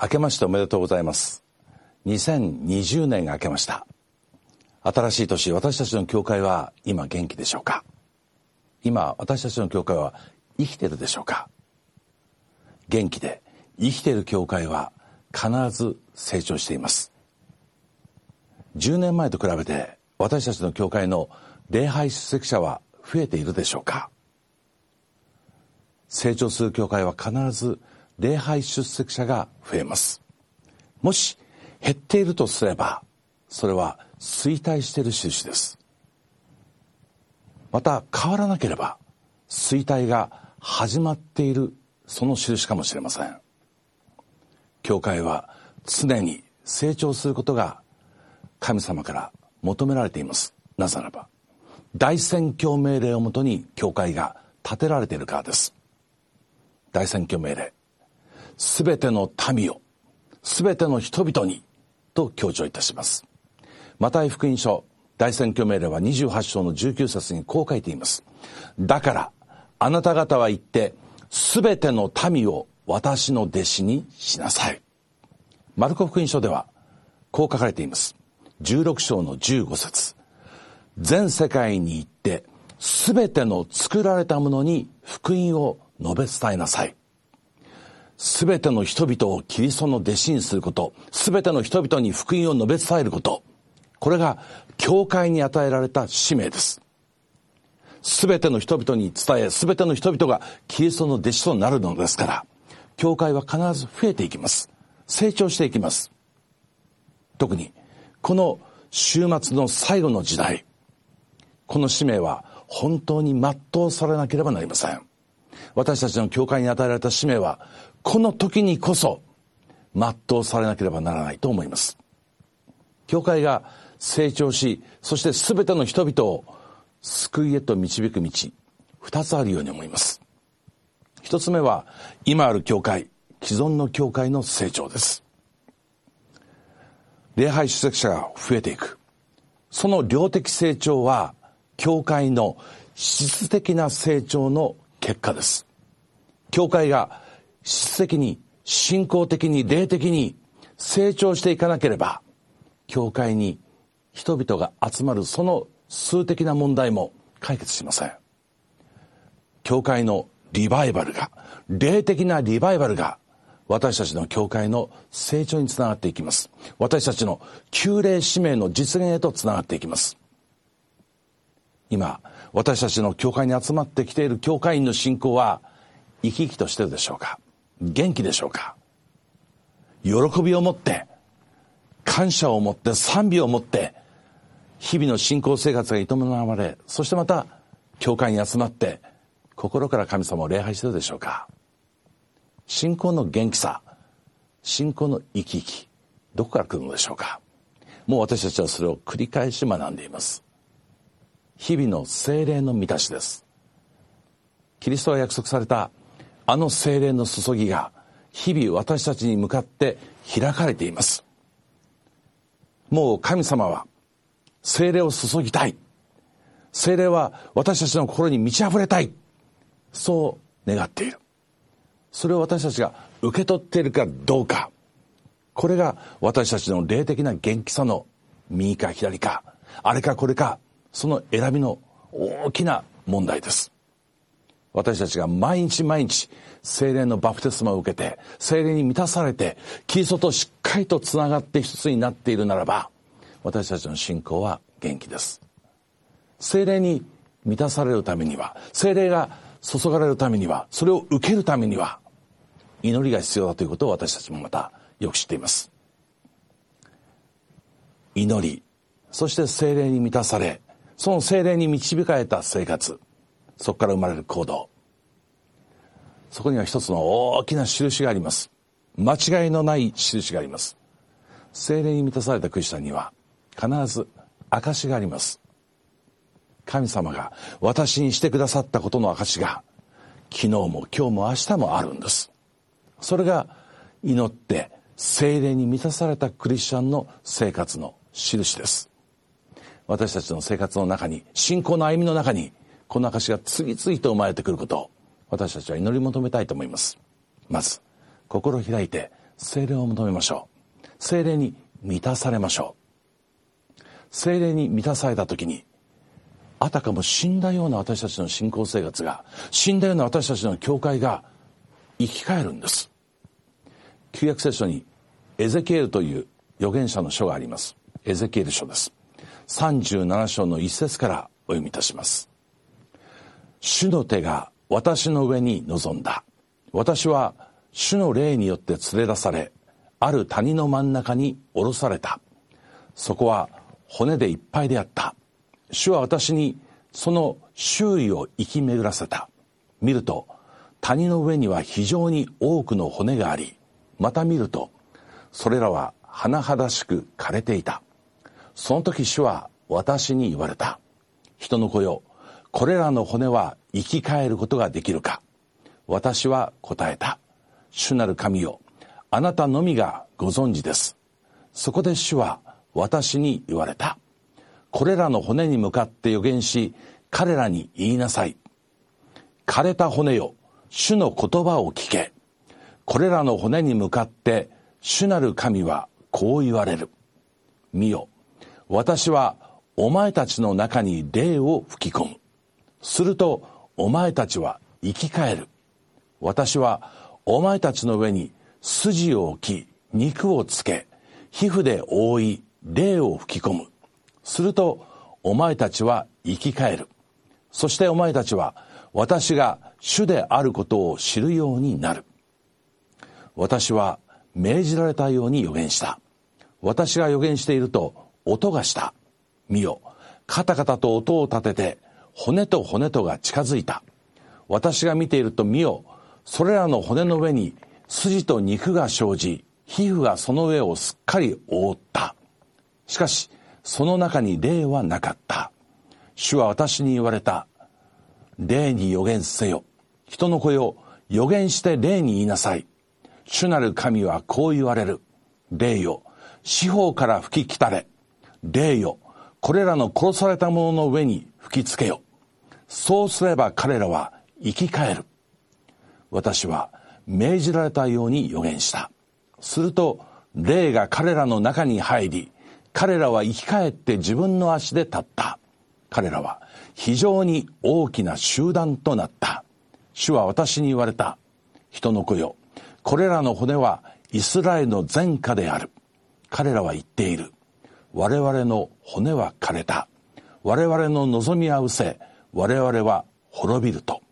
明けましておめでとうございます。2020年が明けました。新しい年私たちの教会は今元気でしょうか？今私たちの教会は生きてるでしょうか？元気で生きている教会は必ず成長しています。10年前と比べて私たちの教会の礼拝出席者は増えているでしょうか？成長する教会は必ず礼拝出席者が増えます。もし減っているとすればそれは衰退している印です。また変わらなければ衰退が始まっているその印かもしれません。教会は常に成長することが神様から求められています。なぜならば大宣教命令をもとに教会が建てられているからです。大宣教命令。すべての民をすべての人々にと強調いたします。マタイ福音書大宣教命令は28章の19節にこう書いています。だからあなた方は言ってすべての民を私の弟子にしなさい。マルコ福音書ではこう書かれています。16章の15節。全世界に行ってすべての作られたものに福音を述べ伝えなさい。すべての人々をキリストの弟子にすること、すべての人々に福音を述べ伝えること、これが教会に与えられた使命です。すべての人々に伝え、すべての人々がキリストの弟子となるのですから、教会は必ず増えていきます。成長していきます。特に、この週末の最後の時代、この使命は本当に全うされなければなりません。私たちの教会に与えられた使命は、この時にこそ全うされなければならないと思います。教会が成長し、そして全ての人々を救いへと導く道、二つあるように思います。一つ目は、今ある教会、既存の教会の成長です。礼拝出席者が増えていく。その量的成長は、教会の質的な成長の結果です。教会が質的に、信仰的に、霊的に成長していかなければ、教会に人々が集まるその数的な問題も解決しません。教会のリバイバルが、霊的なリバイバルが、私たちの教会の成長につながっていきます。私たちの旧霊使命の実現へとつながっていきます。今、私たちの教会に集まってきている教会員の信仰は、生き生きとしてるでしょうか？元気でしょうか？喜びを持って、感謝を持って、賛美を持って、日々の信仰生活が営まれ、そしてまた、教会に集まって、心から神様を礼拝してるでしょうか？信仰の元気さ、信仰の生き生き、どこから来るのでしょうか？もう私たちはそれを繰り返し学んでいます。日々の精霊の満たしです。キリストが約束されたあの精霊の注ぎが日々私たちに向かって開かれています。もう神様は精霊を注ぎたい。精霊は私たちの心に満ち溢れたい。そう願っている。それを私たちが受け取っているかどうか。これが私たちの霊的な元気さの右か左か、あれかこれかその選びの大きな問題です。私たちが毎日毎日精霊のバプテスマを受けて精霊に満たされてキリストとしっかりとつながって一つになっているならば私たちの信仰は元気です精霊に満たされるためには精霊が注がれるためにはそれを受けるためには祈りが必要だということを私たちもまたよく知っています祈りそして精霊に満たされその精霊に導かれた生活。そこから生まれる行動。そこには一つの大きな印があります。間違いのない印があります。精霊に満たされたクリスチャンには必ず証があります。神様が私にしてくださったことの証が昨日も今日も明日もあるんです。それが祈って精霊に満たされたクリスチャンの生活の印です。私たちの生活の中に信仰の歩みの中にこの証が次々と生まれてくることを私たちは祈り求めたいと思います。まず心を開いて精霊を求めましょう。精霊に満たされましょう。精霊に満たされた時にあたかも死んだような私たちの信仰生活が死んだような私たちの教会が生き返るんです。旧約聖書にエゼキエルという預言者の書があります。エゼキエル書です。37章の一節からお読みいたします。主の手が私の上に臨んだ。私は主の霊によって連れ出されある谷の真ん中に下ろされた。そこは骨でいっぱいであった。主は私にその周囲を生き巡らせた。見ると谷の上には非常に多くの骨がありまた見るとそれらは甚だしく枯れていた。その時主は私に言われた。人の子よこれらの骨は生き返ることができるか。私は答えた。主なる神よあなたのみがご存知です。そこで主は私に言われた。これらの骨に向かって予言し彼らに言いなさい。枯れた骨よ主の言葉を聞け。これらの骨に向かって主なる神はこう言われる。見よ私はお前たちの中に霊を吹き込む。するとお前たちは生き返る。私はお前たちの上に筋を置き肉をつけ皮膚で覆い霊を吹き込む。するとお前たちは生き返る。そしてお前たちは私が主であることを知るようになる。私は命じられたように予言した。私が予言していると音がした。見よ。カタカタと音を立てて骨と骨とが近づいた。私が見ていると見よ。それらの骨の上に筋と肉が生じ皮膚がその上をすっかり覆った。しかしその中に霊はなかった。主は私に言われた。霊に予言せよ。人の子よ予言して霊に言いなさい。主なる神はこう言われる。霊よ四方から吹き来たれ。霊よ。これらの殺された者の上に吹きつけよ。そうすれば彼らは生き返る。私は命じられたように予言した。すると霊が彼らの中に入り彼らは生き返って自分の足で立った。彼らは非常に大きな集団となった。主は私に言われた。人の子よ。これらの骨はイスラエルの前科である。彼らは言っている。我々の骨は枯れた。我々の望みは失せ。我々は滅びると。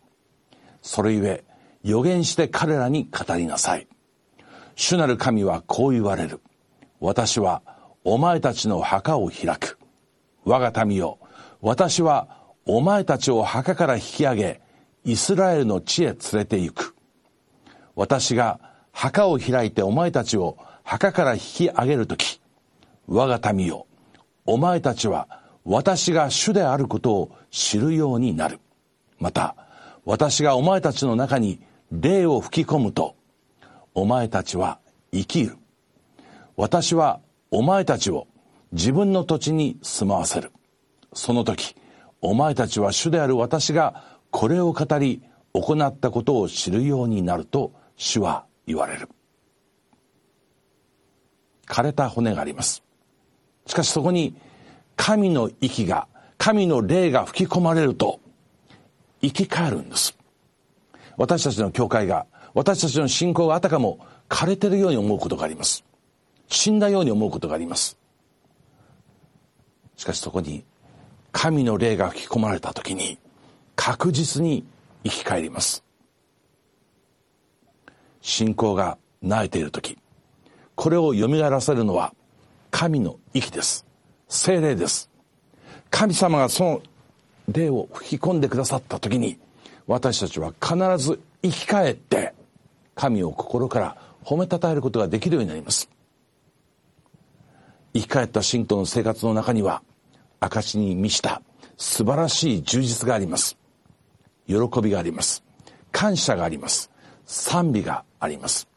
それゆえ予言して彼らに語りなさい。主なる神はこう言われる。私はお前たちの墓を開く。我が民よ私はお前たちを墓から引き上げイスラエルの地へ連れて行く。私が墓を開いてお前たちを墓から引き上げる時我が民よお前たちは私が主であることを知るようになる。また私がお前たちの中に霊を吹き込むとお前たちは生きる。私はお前たちを自分の土地に住まわせる。その時お前たちは主である私がこれを語り行ったことを知るようになると主は言われる。枯れた骨があります。しかしそこに神の息が神の霊が吹き込まれると生き返るんです。私たちの教会が私たちの信仰があたかも枯れてるように思うことがあります。死んだように思うことがあります。しかしそこに神の霊が吹き込まれた時に確実に生き返ります。信仰が慣れている時これを蘇らせるのは神の息です。精霊です。神様がその霊を吹き込んでくださった時に私たちは必ず生き返って神を心から褒めたたえることができるようになります。生き返った信徒の生活の中には証に満ちた素晴らしい充実があります。喜びがあります。感謝があります。賛美があります。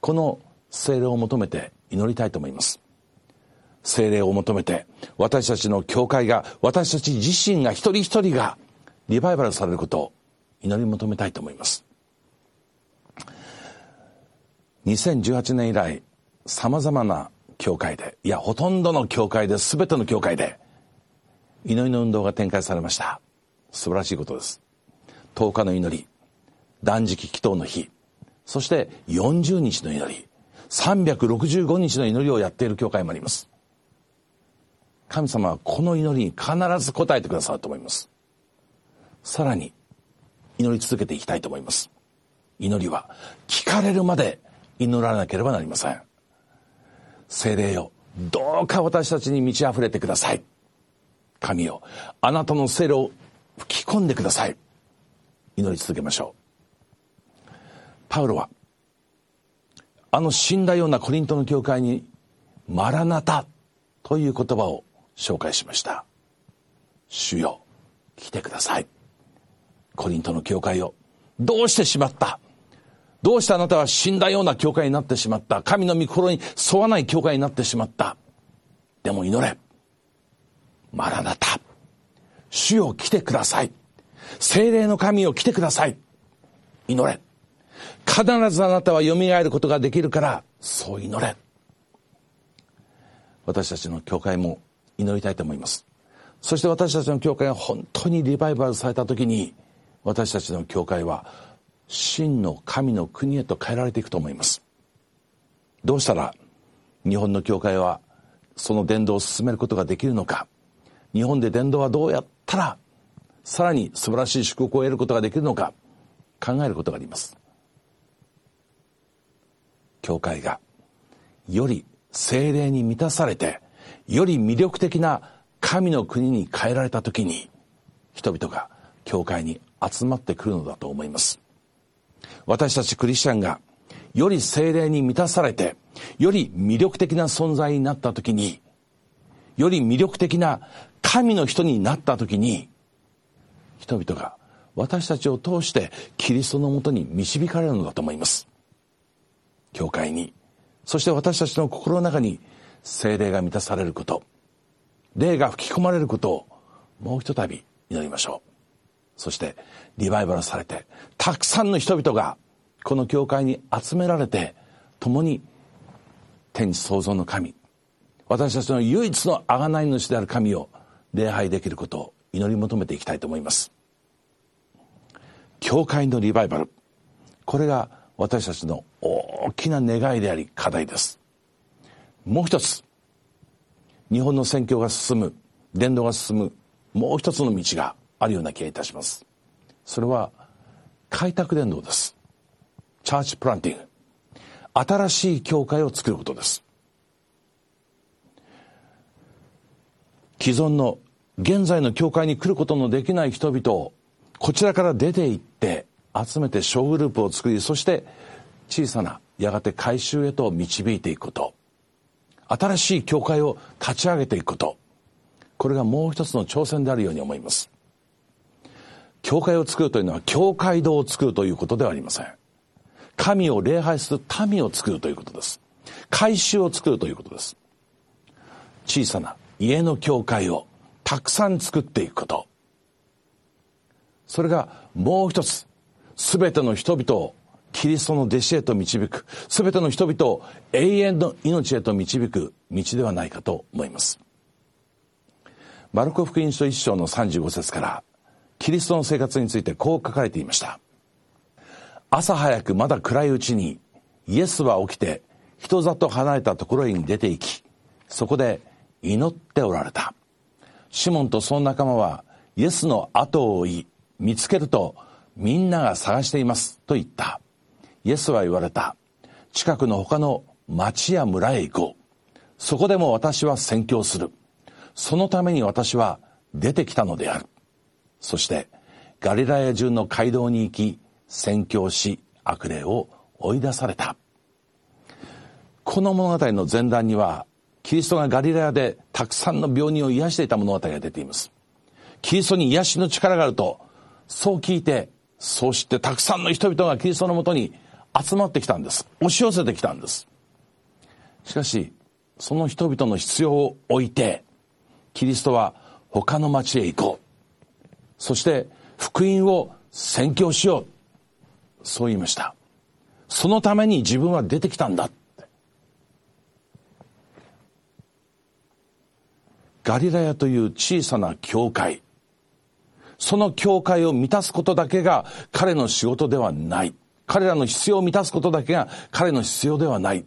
この精霊を求めて祈りたいと思います。精霊を求めて私たちの教会が私たち自身が一人一人がリバイバルされることを祈り求めたいと思います。2018年以来様々な教会でいやほとんどの教会で全ての教会で祈りの運動が展開されました。素晴らしいことです。10日の祈り断食祈祷の日そして40日の祈り365日の祈りをやっている教会もあります。神様はこの祈りに必ず応えてくださると思います。さらに祈り続けていきたいと思います。祈りは聞かれるまで祈らなければなりません。精霊よどうか私たちに満ち溢れてください。神よあなたの精霊を吹き込んでください。祈り続けましょう。パウロはあの死んだようなコリントの教会にマラナタという言葉を紹介しました。主よ来てください。コリントの教会をどうしてしまった？どうしてあなたは死んだような教会になってしまった？神の御心に沿わない教会になってしまった？でも祈れ。マラナタ。主よ来てください。精霊の神を来てください。祈れ。必ずあなたは蘇ることができるからそう祈れ。私たちの教会も祈りたいと思います。そして私たちの教会が本当にリバイバルされた時に私たちの教会は真の神の国へと変えられていくと思います。どうしたら日本の教会はその伝道を進めることができるのか。日本で伝道はどうやったらさらに素晴らしい祝福を得ることができるのか。考えることがあります。教会がより精霊に満たされてより魅力的な神の国に変えられた時に人々が教会に集まってくるのだと思います。私たちクリスチャンがより精霊に満たされてより魅力的な存在になった時により魅力的な神の人になった時に人々が私たちを通してキリストのもとに導かれるのだと思います。教会にそして私たちの心の中に精霊が満たされること。霊が吹き込まれることをもうひとたび祈りましょう。そしてリバイバルされてたくさんの人々がこの教会に集められて共に天地創造の神私たちの唯一の贖い主である神を礼拝できることを祈り求めていきたいと思います。教会のリバイバルこれが私たちの大きな願いであり課題です。もう一つ。日本の宣教が進む。伝道が進む。もう一つの道があるような気がいたします。それは開拓伝道です。チャーチプランティング。新しい教会を作ることです。既存の現在の教会に来ることのできない人々をこちらから出て行って集めて小グループを作りそして小さなやがて改宗へと導いていくこと。新しい教会を立ち上げていくこと。これがもう一つの挑戦であるように思います。教会を作るというのは教会堂を作るということではありません。神を礼拝する民を作るということです。改宗を作るということです。小さな家の教会をたくさん作っていくこと。それがもう一つ全ての人々をキリストの弟子へと導く全ての人々を永遠の命へと導く道ではないかと思います。マルコ福音書一章の35節からキリストの生活についてこう書かれていました。朝早くまだ暗いうちにイエスは起きて人里離れたところに出て行きそこで祈っておられた。シモンとその仲間はイエスの後を追い見つけるとみんなが探していますと言った。イエスは言われた。近くの他の町や村へ行こう。そこでも私は宣教する。そのために私は出てきたのである。そしてガリラヤ中の街道に行き宣教し悪霊を追い出された。この物語の前段にはキリストがガリラヤでたくさんの病人を癒していた物語が出ています。キリストに癒しの力があるとそう聞いてそうしてたくさんの人々がキリストのもとに集まってきたんです押し寄せてきたんですしかしその人々の必要を置いてキリストは他の町へ行こうそして福音を宣教しようそう言いましたそのために自分は出てきたんだ。ガリラヤという小さな教会。その教会を満たすことだけが彼の仕事ではない。彼らの必要を満たすことだけが彼の必要ではない。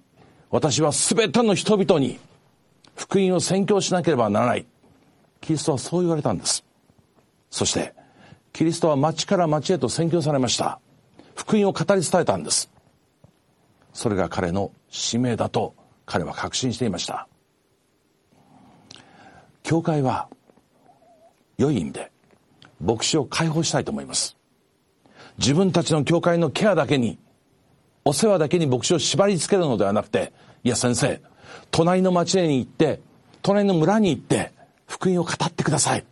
私は全ての人々に福音を宣教しなければならない。キリストはそう言われたんです。そして、キリストは町から町へと宣教されました。福音を語り伝えたんです。それが彼の使命だと彼は確信していました。教会は良い意味で牧師を解放したいと思います。自分たちの教会のケアだけに、お世話だけに牧師を縛り付けるのではなくて、いや先生、隣の町に行って、隣の村に行って、福音を語ってください。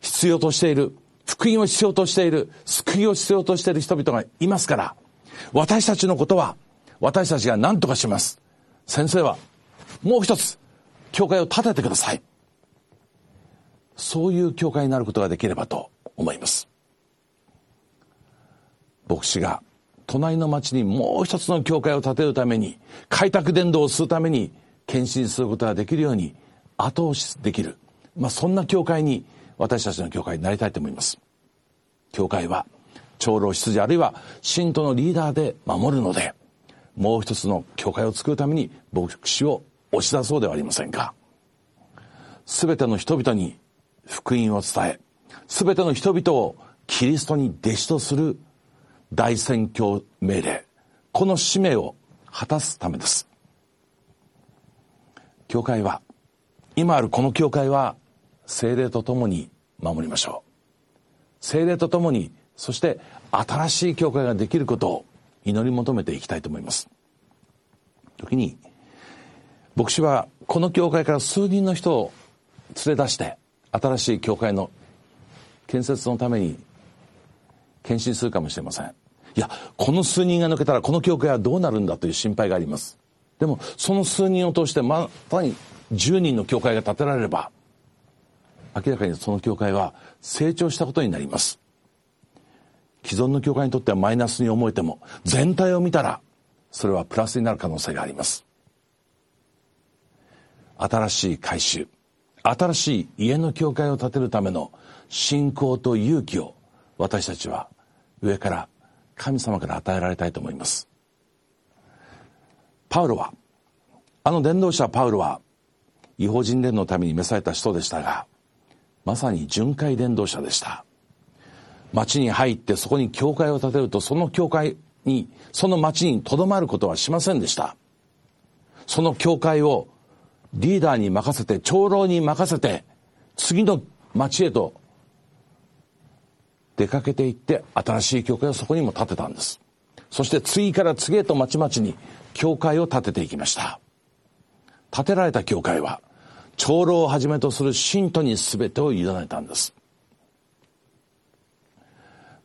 必要としている、福音を必要としている、救いを必要としている人々がいますから、私たちのことは、私たちが何とかします。先生は、もう一つ、教会を建ててください。そういう教会になることができればと思います。牧師が隣の町にもう一つの教会を建てるために、開拓伝道をするために、献身することができるように後押しできる。まあ、そんな教会に私たちの教会になりたいと思います。教会は長老執事あるいは信徒のリーダーで守るので、もう一つの教会を作るために牧師を押し出そうではありませんか。すべての人々に福音を伝え、すべての人々をキリストに弟子とする大宣教命令、この使命を果たすためです。教会は、今あるこの教会は、精霊と共に守りましょう。精霊と共に、そして新しい教会ができることを祈り求めていきたいと思います。時に、牧師はこの教会から数人の人を連れ出して、新しい教会の建設のために献身するかもしれません。いや、この数人が抜けたらこの教会はどうなるんだという心配があります。でも、その数人を通してまたに10人の教会が建てられれば、明らかにその教会は成長したことになります。既存の教会にとってはマイナスに思えても、全体を見たら、それはプラスになる可能性があります。新しい改修、新しい家の教会を建てるための信仰と勇気を私たちは上から神様から与えられたいと思います。パウロは、あの伝道者パウロは、違法人伝のために召された人でしたが、まさに巡回伝道者でした。町に入ってそこに教会を建てると、その教会に、その町に留まることはしませんでした。その教会をリーダーに任せて、長老に任せて、次の町へと出かけていって、新しい教会をそこにも建てたんです。そして次から次へと町々に教会を建てていきました。建てられた教会は、長老をはじめとする信徒に全てを委ねたんです。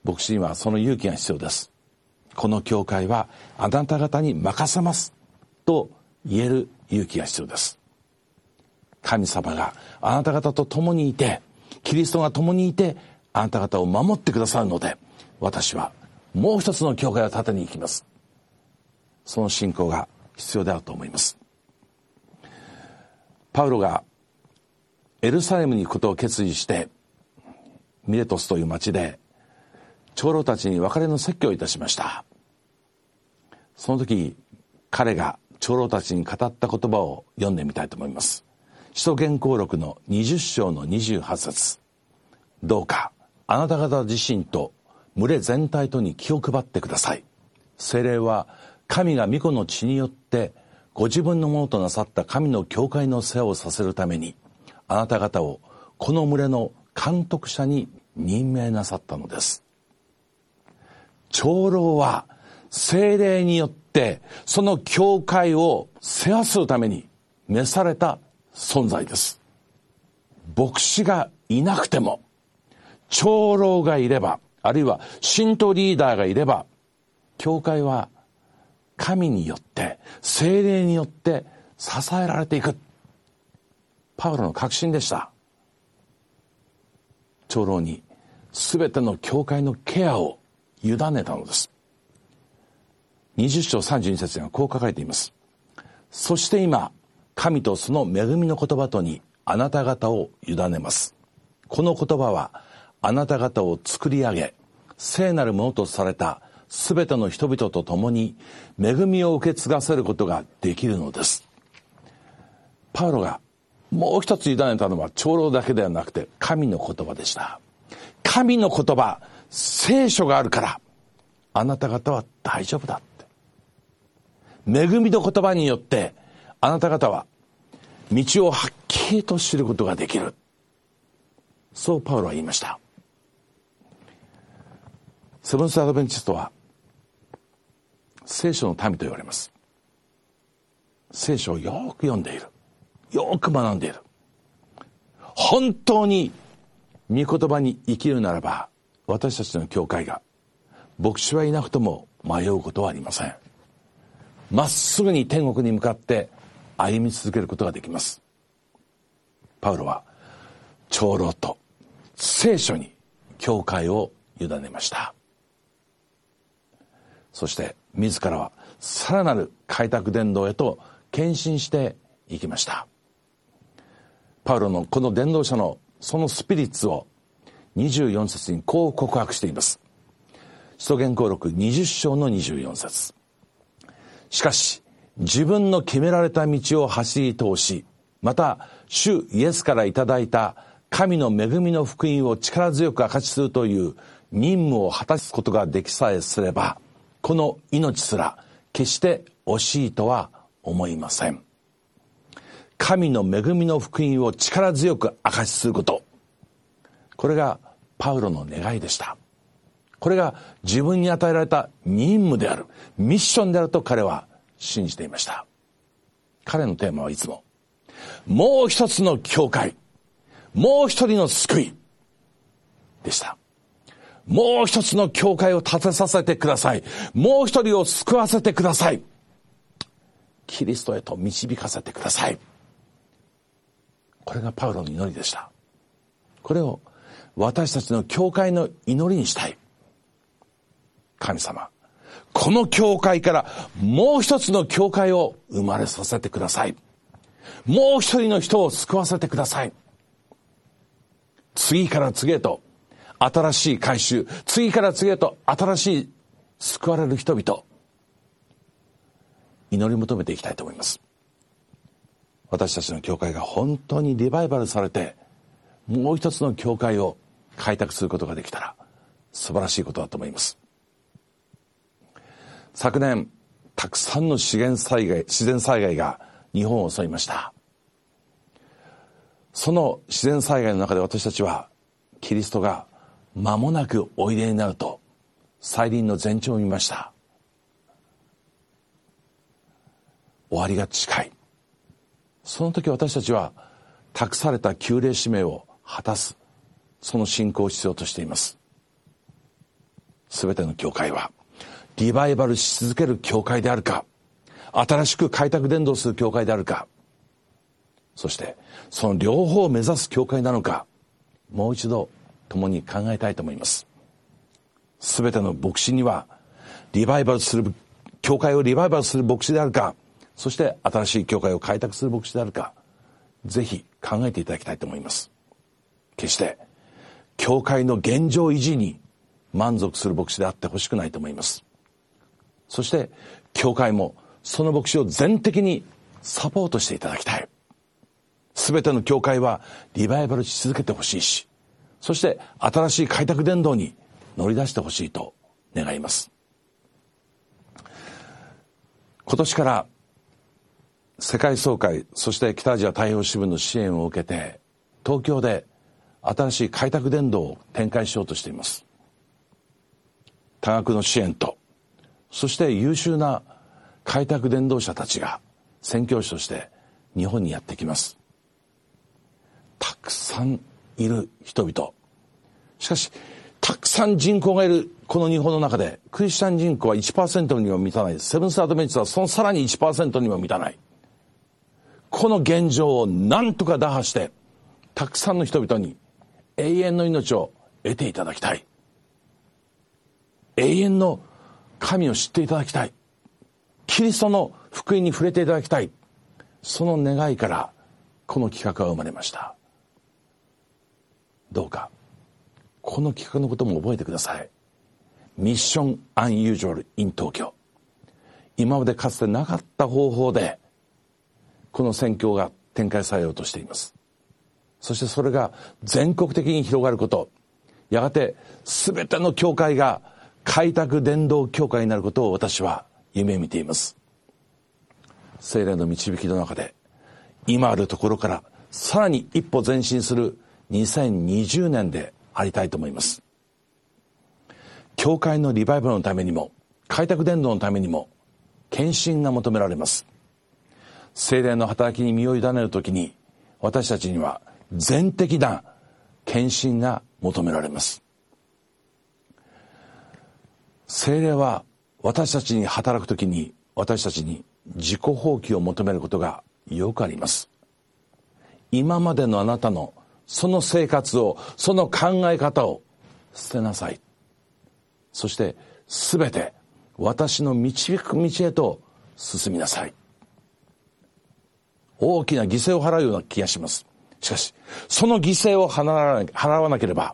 牧師にはその勇気が必要です。この教会はあなた方に任せますと言える勇気が必要です。神様があなた方と共にいて、キリストが共にいて、あなた方を守ってくださるので、私はもう一つの教会を建てに行きます。その信仰が必要であると思います。パウロがエルサレムに行くことを決意して、ミレトスという町で、長老たちに別れの説教をいたしました。その時、彼が長老たちに語った言葉を読んでみたいと思います。使徒言行録の20章の28節どうか、あなた方自身と群れ全体とに気を配ってください。精霊は神が御子の血によってご自分のものとなさった神の教会の世話をさせるためにあなた方をこの群れの監督者に任命なさったのです。長老は精霊によってその教会を世話するために召された存在です。牧師がいなくても長老がいれば、あるいは信徒リーダーがいれば、教会は神によって、精霊によって支えられていく。パウロの確信でした。長老に全ての教会のケアを委ねたのです。20章32節にはこう書かれています。そして今、神とその恵みの言葉とにあなた方を委ねます。この言葉はあなた方を作り上げ、聖なるものとされたすべての人々と共に恵みを受け継がせることができるのです。パウロがもう一つ委ねたのは長老だけではなくて神の言葉でした。神の言葉、聖書があるから、あなた方は大丈夫だって。恵みの言葉によって、あなた方は道をはっきりと知ることができる。そうパウロは言いました。セブンス・アドベンチストは聖書の民と言われます。聖書をよく読んでいる。よく学んでいる。本当に御言葉に生きるならば、私たちの教会が、牧師はいなくとも迷うことはありません。まっすぐに天国に向かって歩み続けることができます。パウロは、長老と聖書に教会を委ねました。そして自らはさらなる開拓伝道へと献身していきました。パウロのこの伝道者のそのスピリッツを24節にこう告白しています。使徒言行録20章の24節しかし、自分の決められた道を走り通し、また、主イエスからいただいた神の恵みの福音を力強く明かしするという任務を果たすことができさえすれば、この命すら決して惜しいとは思いません。神の恵みの福音を力強く明かしすること。これがパウロの願いでした。これが自分に与えられた任務である、ミッションであると彼は信じていました。彼のテーマはいつも、もう一つの教会、もう一人の救いでした。もう一つの教会を立てさせてください。もう一人を救わせてください。キリストへと導かせてください。これがパウロの祈りでした。これを私たちの教会の祈りにしたい。神様、この教会からもう一つの教会を生まれさせてください。もう一人の人を救わせてください。次から次へと新しい改宗、次から次へと新しい救われる人々、祈り求めていきたいと思います。私たちの教会が本当にリバイバルされて、もう一つの教会を開拓することができたら、素晴らしいことだと思います。昨年、たくさんの資源災害、自然災害が日本を襲いました。その自然災害の中で私たちは、キリストが間もなくおいでになると、再臨の前兆を見ました。終わりが近い。その時私たちは託された旧礼使命を果たすその信仰を必要としています全ての教会はリバイバルし続ける教会であるか新しく開拓伝道する教会であるかそしてその両方を目指す教会なのかもう一度共に考えたいと思います全ての牧師にはリバイバルする教会をリバイバルする牧師であるかそして新しい教会を開拓する牧師であるか、ぜひ考えていただきたいと思います。決して、教会の現状維持に満足する牧師であってほしくないと思います。そして、教会もその牧師を全的にサポートしていただきたい。すべての教会はリバイバルし続けてほしいし、そして新しい開拓伝道に乗り出してほしいと願います。今年から世界総会そして北アジア太平洋支部の支援を受けて東京で新しい開拓伝道を展開しようとしています多額の支援とそして優秀な開拓伝道者たちが宣教師として日本にやってきますたくさんいる人々しかしたくさん人口がいるこの日本の中でクリスチャン人口は1%にも満たないセブンス・アドベンチはそのさらに1%にも満たないこの現状を何とか打破して、たくさんの人々に永遠の命を得ていただきたい。永遠の神を知っていただきたい。キリストの福音に触れていただきたい。その願いからこの企画は生まれました。どうか、この企画のことも覚えてください。ミッションアンユージュアルイン東京。今までかつてなかった方法で、この宣教が展開されようとしています。そしてそれが全国的に広がること、やがて全ての教会が開拓伝道教会になることを私は夢見ています。精霊の導きの中で、今あるところからさらに一歩前進する2020年でありたいと思います。教会のリバイバルのためにも、開拓伝道のためにも、献身が求められます。精霊の働きに身を委ねるときに、私たちには全的な献身が求められます。精霊は私たちに働くときに私たちに自己放棄を求めることがよくあります。今までのあなたのその生活を、その考え方を捨てなさい。そして全て私の導く道へと進みなさい。大きな犠牲を払うような気がします。しかし、その犠牲を払わなければ、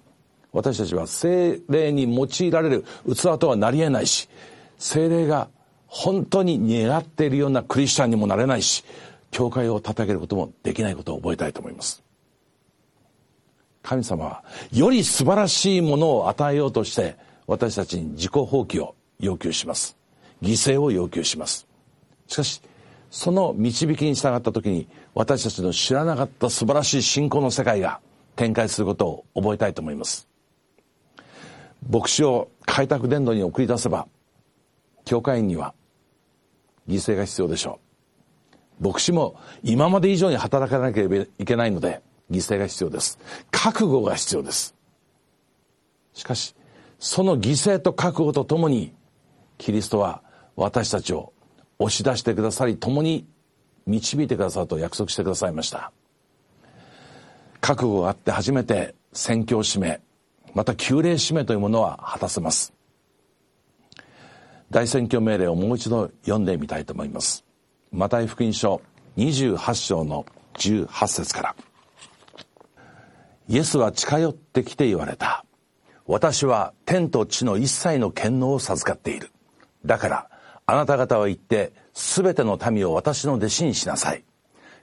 私たちは精霊に用いられる器とはなり得ないし、精霊が本当に願っているようなクリスチャンにもなれないし、教会を叩けることもできないことを覚えたいと思います。神様は、より素晴らしいものを与えようとして、私たちに自己放棄を要求します。犠牲を要求します。しかし、その導きに従った時に私たちの知らなかった素晴らしい信仰の世界が展開することを覚えたいと思います。牧師を開拓伝道に送り出せば、教会員には犠牲が必要でしょう。牧師も今まで以上に働かなければいけないので、犠牲が必要です。覚悟が必要です。しかし、その犠牲と覚悟とともに、キリストは私たちを押し出してくださり、共に導いてくださると約束してくださいました。覚悟があって初めて宣教使命、また旧礼使命というものは果たせます。大宣教命令をもう一度読んでみたいと思います。マタイ福音書28章の18節から。イエスは近寄ってきて言われた。私は天と地の一切の権能を授かっている。だから、あなた方は言って、すべての民を私の弟子にしなさい。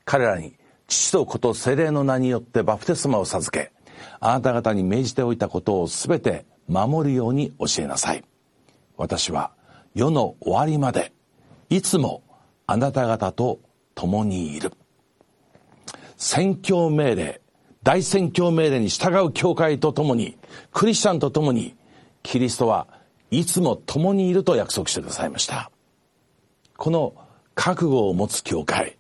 彼らに、父と子と精霊の名によってバプテスマを授け、あなた方に命じておいたことをすべて守るように教えなさい。私は世の終わりまで、いつもあなた方と共にいる。宣教命令、大宣教命令に従う教会と共に、クリスチャンと共に、キリストはいつも共にいると約束してくださいました。この覚悟を持つ教会、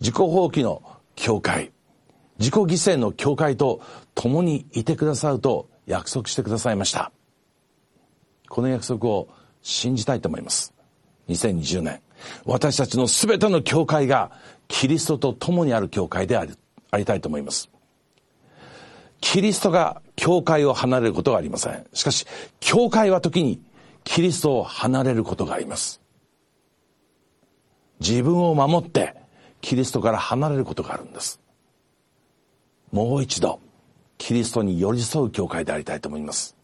自己放棄の教会、自己犠牲の教会と共にいてくださると約束してくださいました。この約束を信じたいと思います。2020年、私たちの全ての教会がキリストと共にある教会でありありたいと思います。キリストが教会を離れることがありません。しかし、教会は時にキリストを離れることがあります。自分を守ってキリストから離れることがあるんです。もう一度、キリストに寄り添う教会でありたいと思います。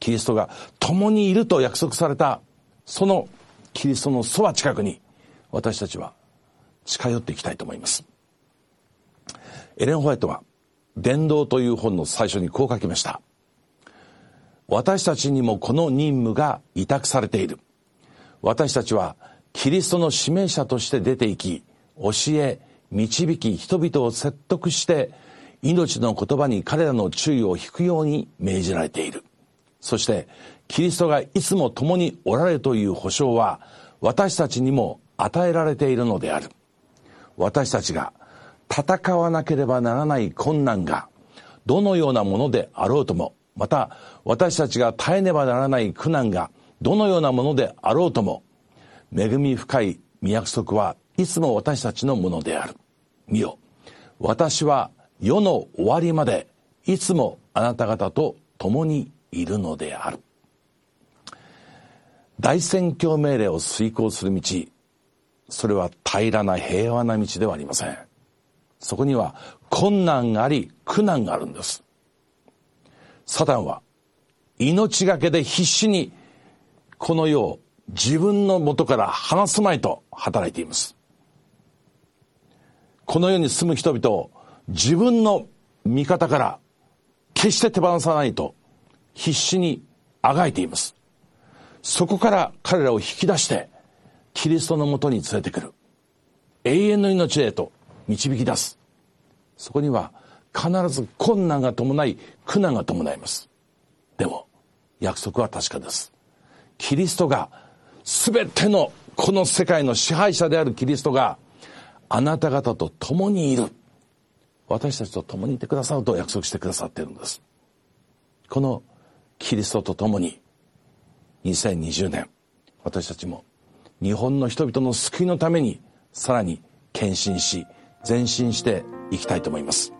キリストが共にいると約束された、そのキリストのそば近くに、私たちは近寄っていきたいと思います。エレン・ホワイトは、伝道という本の最初にこう書きました。私たちにもこの任務が委託されている。私たちはキリストの指名者として出ていき、教え、導き、人々を説得して、命の言葉に彼らの注意を引くように命じられている。そして、キリストがいつも共におられるという保証は、私たちにも与えられているのである。私たちが戦わなければならない困難が、どのようなものであろうとも、また私たちが耐えねばならない苦難がどのようなものであろうとも恵み深い御約束はいつも私たちのものである。見よ。私は世の終わりまでいつもあなた方と共にいるのである。大宣教命令を遂行する道、それは平らな平和な道ではありません。そこには困難があり苦難があるんです。サタンは命がけで必死にこの世を自分の元から離すまいと働いています。この世に住む人々を自分の味方から決して手放さないと必死にあがいています。そこから彼らを引き出してキリストのもとに連れてくる。永遠の命へと導き出す。そこには必ず困難が伴い苦難が伴います。でも約束は確かです。キリストが全てのこの世界の支配者であるキリストがあなた方と共にいる。私たちと共にいてくださると約束してくださっているんです。このキリストと共に2020年私たちも日本の人々の救いのためにさらに献身し前進していきたいと思います。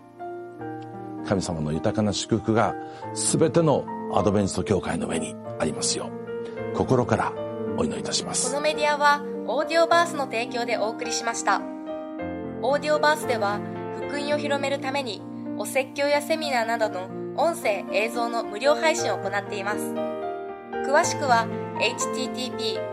神様の豊かな祝福が全てのアドベンスト教会の上にありますよう心からお祈りいたします。このメディアはオーディオバースの提供でお送りしました。オーディオバースでは福音を広めるためにお説教やセミナーなどの音声映像の無料配信を行っています。詳しくは http